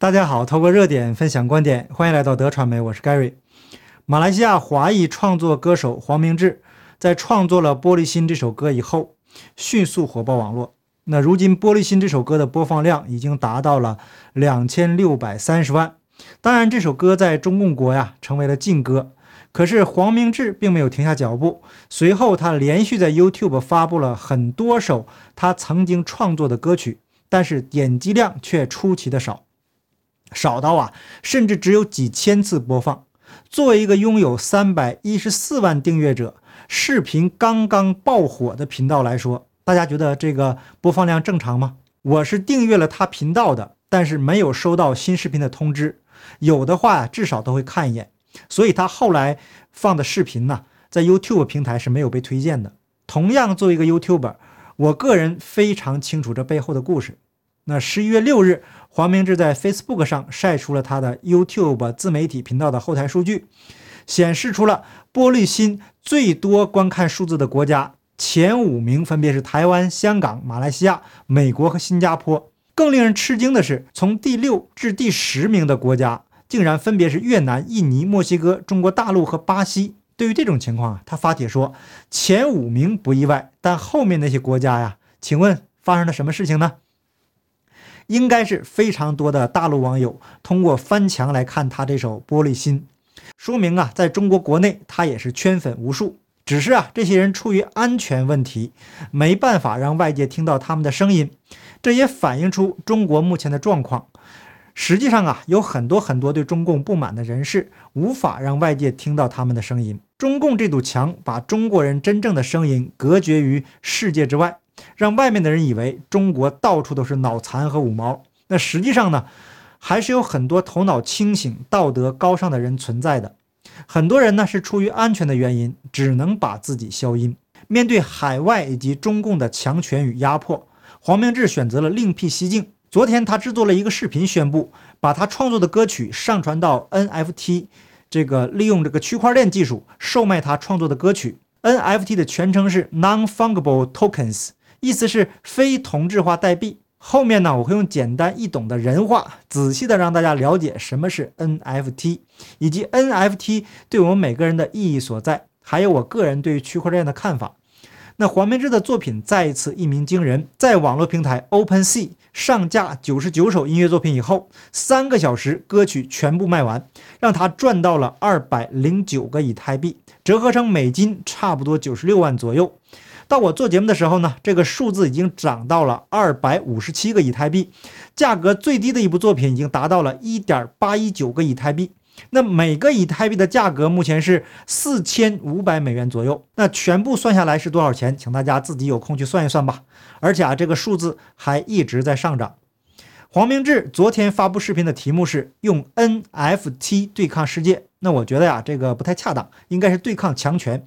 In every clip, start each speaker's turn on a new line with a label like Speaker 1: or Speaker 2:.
Speaker 1: 大家好，透过热点分享观点，欢迎来到德传媒，我是 Gary。马来西亚华裔创作歌手黄明志在创作了《玻璃心》这首歌以后，迅速火爆网络。那如今，《玻璃心》这首歌的播放量已经达到了两千六百三十万。当然，这首歌在中共国呀成为了禁歌。可是黄明志并没有停下脚步，随后他连续在 YouTube 发布了很多首他曾经创作的歌曲，但是点击量却出奇的少。少到啊，甚至只有几千次播放。作为一个拥有三百一十四万订阅者、视频刚刚爆火的频道来说，大家觉得这个播放量正常吗？我是订阅了他频道的，但是没有收到新视频的通知。有的话，至少都会看一眼。所以他后来放的视频呢，在 YouTube 平台是没有被推荐的。同样，作为一个 YouTuber，我个人非常清楚这背后的故事。那十一月六日。黄明志在 Facebook 上晒出了他的 YouTube 自媒体频道的后台数据，显示出了玻璃心最多观看数字的国家前五名分别是台湾、香港、马来西亚、美国和新加坡。更令人吃惊的是，从第六至第十名的国家竟然分别是越南、印尼、墨西哥、中国大陆和巴西。对于这种情况啊，他发帖说前五名不意外，但后面那些国家呀，请问发生了什么事情呢？应该是非常多的大陆网友通过翻墙来看他这首《玻璃心》，说明啊，在中国国内他也是圈粉无数。只是啊，这些人出于安全问题，没办法让外界听到他们的声音。这也反映出中国目前的状况。实际上啊，有很多很多对中共不满的人士，无法让外界听到他们的声音。中共这堵墙把中国人真正的声音隔绝于世界之外。让外面的人以为中国到处都是脑残和五毛，那实际上呢，还是有很多头脑清醒、道德高尚的人存在的。很多人呢是出于安全的原因，只能把自己消音。面对海外以及中共的强权与压迫，黄明志选择了另辟蹊径。昨天他制作了一个视频，宣布把他创作的歌曲上传到 NFT，这个利用这个区块链技术售卖他创作的歌曲。NFT 的全称是 Non-Fungible Tokens。意思是非同质化代币。后面呢，我会用简单易懂的人话，仔细的让大家了解什么是 NFT，以及 NFT 对我们每个人的意义所在，还有我个人对于区块链的看法。那黄明志的作品再一次一鸣惊人，在网络平台 OpenSea 上架九十九首音乐作品以后，三个小时歌曲全部卖完，让他赚到了二百零九个以太币，折合成美金差不多九十六万左右。到我做节目的时候呢，这个数字已经涨到了二百五十七个以太币，价格最低的一部作品已经达到了一点八一九个以太币。那每个以太币的价格目前是四千五百美元左右。那全部算下来是多少钱？请大家自己有空去算一算吧。而且啊，这个数字还一直在上涨。黄明志昨天发布视频的题目是用 NFT 对抗世界。那我觉得呀，这个不太恰当，应该是对抗强权。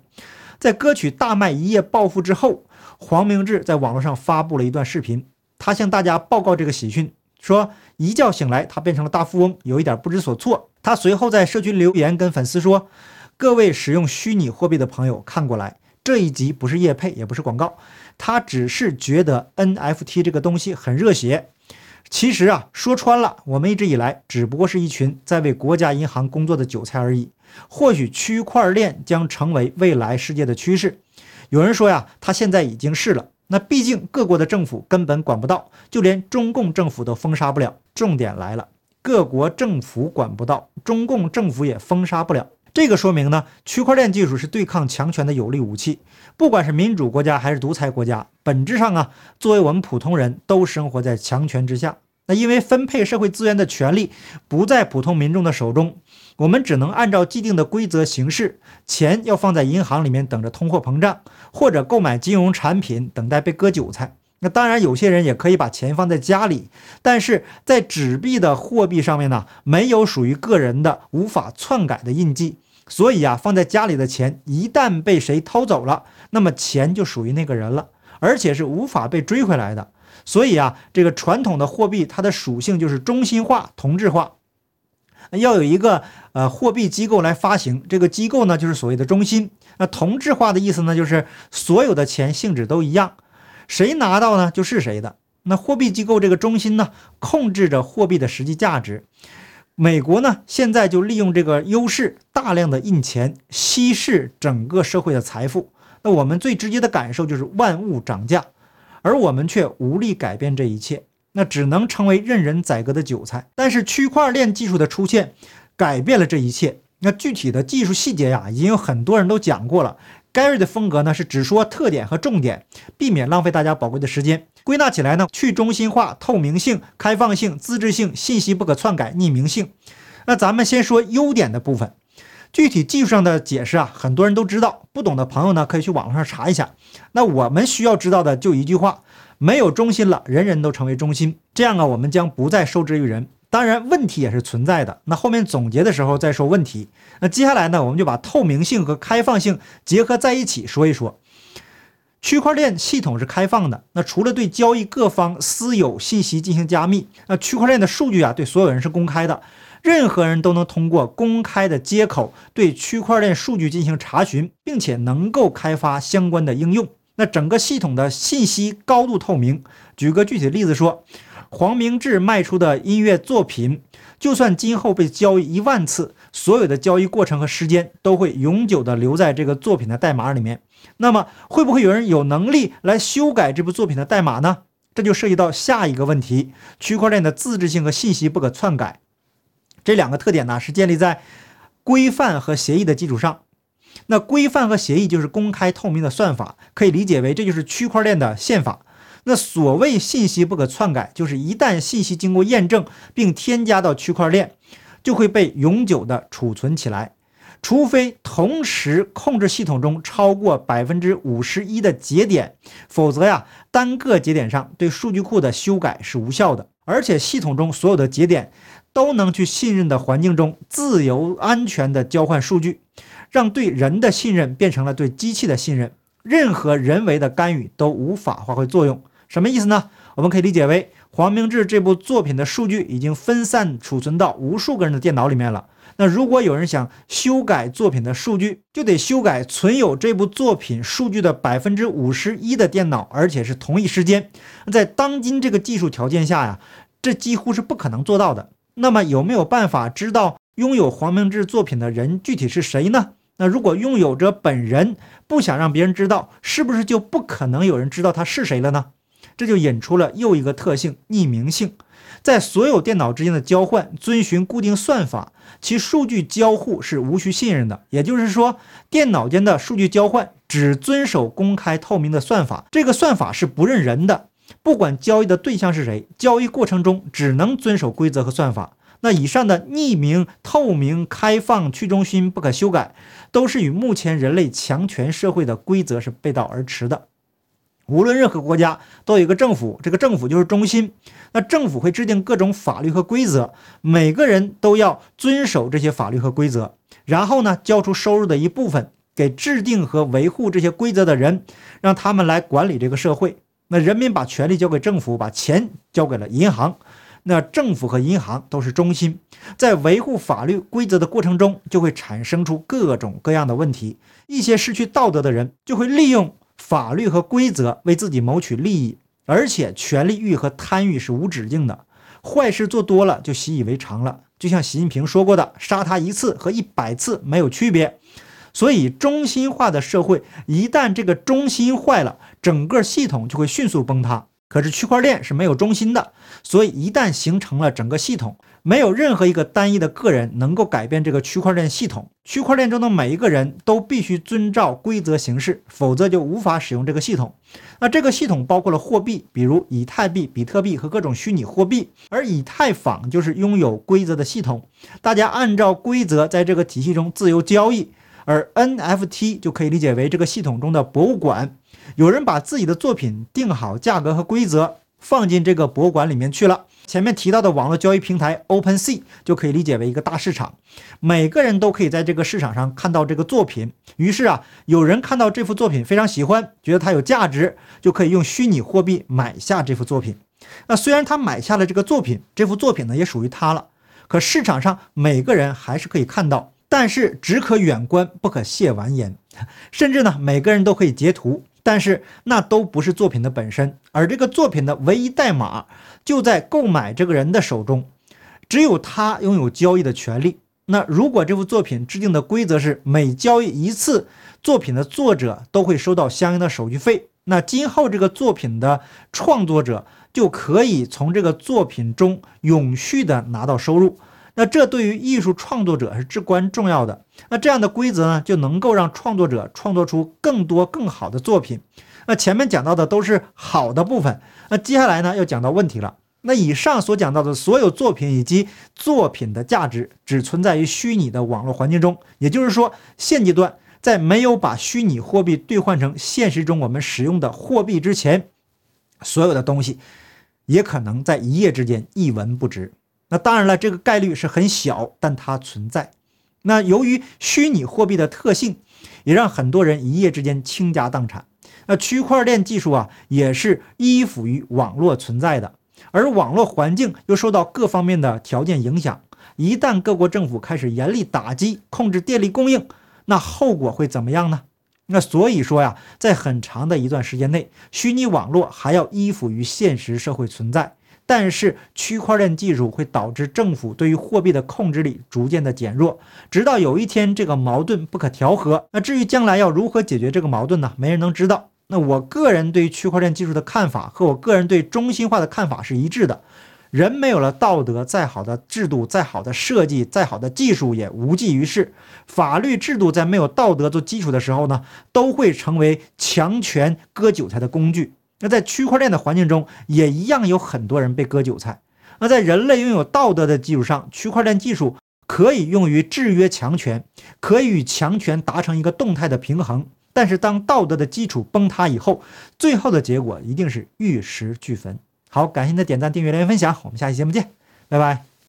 Speaker 1: 在歌曲大卖一夜暴富之后，黄明志在网络上发布了一段视频，他向大家报告这个喜讯，说一觉醒来他变成了大富翁，有一点不知所措。他随后在社区留言跟粉丝说：“各位使用虚拟货币的朋友看过来，这一集不是叶配，也不是广告，他只是觉得 NFT 这个东西很热血。其实啊，说穿了，我们一直以来只不过是一群在为国家银行工作的韭菜而已。”或许区块链将成为未来世界的趋势。有人说呀，它现在已经是了。那毕竟各国的政府根本管不到，就连中共政府都封杀不了。重点来了，各国政府管不到，中共政府也封杀不了。这个说明呢，区块链技术是对抗强权的有力武器。不管是民主国家还是独裁国家，本质上啊，作为我们普通人都生活在强权之下。那因为分配社会资源的权利不在普通民众的手中，我们只能按照既定的规则行事。钱要放在银行里面等着通货膨胀，或者购买金融产品等待被割韭菜。那当然，有些人也可以把钱放在家里，但是在纸币的货币上面呢，没有属于个人的无法篡改的印记。所以啊，放在家里的钱一旦被谁偷走了，那么钱就属于那个人了，而且是无法被追回来的。所以啊，这个传统的货币它的属性就是中心化、同质化，要有一个呃货币机构来发行，这个机构呢就是所谓的中心。那同质化的意思呢，就是所有的钱性质都一样，谁拿到呢就是谁的。那货币机构这个中心呢，控制着货币的实际价值。美国呢，现在就利用这个优势，大量的印钱，稀释整个社会的财富。那我们最直接的感受就是万物涨价，而我们却无力改变这一切，那只能成为任人宰割的韭菜。但是区块链技术的出现，改变了这一切。那具体的技术细节呀，已经有很多人都讲过了。Gary 的风格呢是只说特点和重点，避免浪费大家宝贵的时间。归纳起来呢，去中心化、透明性、开放性、自治性、信息不可篡改、匿名性。那咱们先说优点的部分，具体技术上的解释啊，很多人都知道，不懂的朋友呢可以去网络上查一下。那我们需要知道的就一句话：没有中心了，人人都成为中心，这样啊，我们将不再受制于人。当然，问题也是存在的。那后面总结的时候再说问题。那接下来呢，我们就把透明性和开放性结合在一起说一说。区块链系统是开放的，那除了对交易各方私有信息进行加密，那区块链的数据啊，对所有人是公开的，任何人都能通过公开的接口对区块链数据进行查询，并且能够开发相关的应用。那整个系统的信息高度透明。举个具体的例子说。黄明志卖出的音乐作品，就算今后被交易一万次，所有的交易过程和时间都会永久的留在这个作品的代码里面。那么，会不会有人有能力来修改这部作品的代码呢？这就涉及到下一个问题：区块链的自治性和信息不可篡改。这两个特点呢，是建立在规范和协议的基础上。那规范和协议就是公开透明的算法，可以理解为这就是区块链的宪法。那所谓信息不可篡改，就是一旦信息经过验证并添加到区块链，就会被永久的储存起来，除非同时控制系统中超过百分之五十一的节点，否则呀，单个节点上对数据库的修改是无效的。而且系统中所有的节点都能去信任的环境中自由安全的交换数据，让对人的信任变成了对机器的信任，任何人为的干预都无法发挥作用。什么意思呢？我们可以理解为黄明志这部作品的数据已经分散储存到无数个人的电脑里面了。那如果有人想修改作品的数据，就得修改存有这部作品数据的百分之五十一的电脑，而且是同一时间。在当今这个技术条件下呀，这几乎是不可能做到的。那么有没有办法知道拥有黄明志作品的人具体是谁呢？那如果拥有者本人不想让别人知道，是不是就不可能有人知道他是谁了呢？这就引出了又一个特性：匿名性。在所有电脑之间的交换遵循固定算法，其数据交互是无需信任的。也就是说，电脑间的数据交换只遵守公开透明的算法，这个算法是不认人的。不管交易的对象是谁，交易过程中只能遵守规则和算法。那以上的匿名、透明、开放、去中心、不可修改，都是与目前人类强权社会的规则是背道而驰的。无论任何国家都有一个政府，这个政府就是中心。那政府会制定各种法律和规则，每个人都要遵守这些法律和规则。然后呢，交出收入的一部分给制定和维护这些规则的人，让他们来管理这个社会。那人民把权力交给政府，把钱交给了银行。那政府和银行都是中心，在维护法律规则的过程中，就会产生出各种各样的问题。一些失去道德的人就会利用。法律和规则为自己谋取利益，而且权力欲和贪欲是无止境的。坏事做多了就习以为常了，就像习近平说过的：“杀他一次和一百次没有区别。”所以，中心化的社会一旦这个中心坏了，整个系统就会迅速崩塌。可是区块链是没有中心的，所以一旦形成了整个系统，没有任何一个单一的个人能够改变这个区块链系统。区块链中的每一个人都必须遵照规则行事，否则就无法使用这个系统。那这个系统包括了货币，比如以太币、比特币和各种虚拟货币，而以太坊就是拥有规则的系统，大家按照规则在这个体系中自由交易。而 NFT 就可以理解为这个系统中的博物馆，有人把自己的作品定好价格和规则，放进这个博物馆里面去了。前面提到的网络交易平台 OpenSea 就可以理解为一个大市场，每个人都可以在这个市场上看到这个作品。于是啊，有人看到这幅作品非常喜欢，觉得它有价值，就可以用虚拟货币买下这幅作品。那虽然他买下了这个作品，这幅作品呢也属于他了，可市场上每个人还是可以看到。但是只可远观，不可亵玩焉。甚至呢，每个人都可以截图，但是那都不是作品的本身，而这个作品的唯一代码就在购买这个人的手中，只有他拥有交易的权利。那如果这幅作品制定的规则是每交易一次，作品的作者都会收到相应的手续费，那今后这个作品的创作者就可以从这个作品中永续的拿到收入。那这对于艺术创作者是至关重要的。那这样的规则呢，就能够让创作者创作出更多更好的作品。那前面讲到的都是好的部分，那接下来呢要讲到问题了。那以上所讲到的所有作品以及作品的价值，只存在于虚拟的网络环境中。也就是说，现阶段在没有把虚拟货币兑换成现实中我们使用的货币之前，所有的东西也可能在一夜之间一文不值。那当然了，这个概率是很小，但它存在。那由于虚拟货币的特性，也让很多人一夜之间倾家荡产。那区块链技术啊，也是依附于网络存在的。而网络环境又受到各方面的条件影响，一旦各国政府开始严厉打击、控制电力供应，那后果会怎么样呢？那所以说呀，在很长的一段时间内，虚拟网络还要依附于现实社会存在，但是区块链技术会导致政府对于货币的控制力逐渐的减弱，直到有一天这个矛盾不可调和。那至于将来要如何解决这个矛盾呢？没人能知道。那我个人对于区块链技术的看法和我个人对中心化的看法是一致的。人没有了道德，再好的制度、再好的设计、再好的技术也无济于事。法律制度在没有道德做基础的时候呢，都会成为强权割韭菜的工具。那在区块链的环境中，也一样有很多人被割韭菜。那在人类拥有道德的基础上，区块链技术可以用于制约强权，可以与强权达成一个动态的平衡。但是，当道德的基础崩塌以后，最后的结果一定是玉石俱焚。好，感谢您的点赞、订阅、留言、分享，我们下期节目见，拜拜。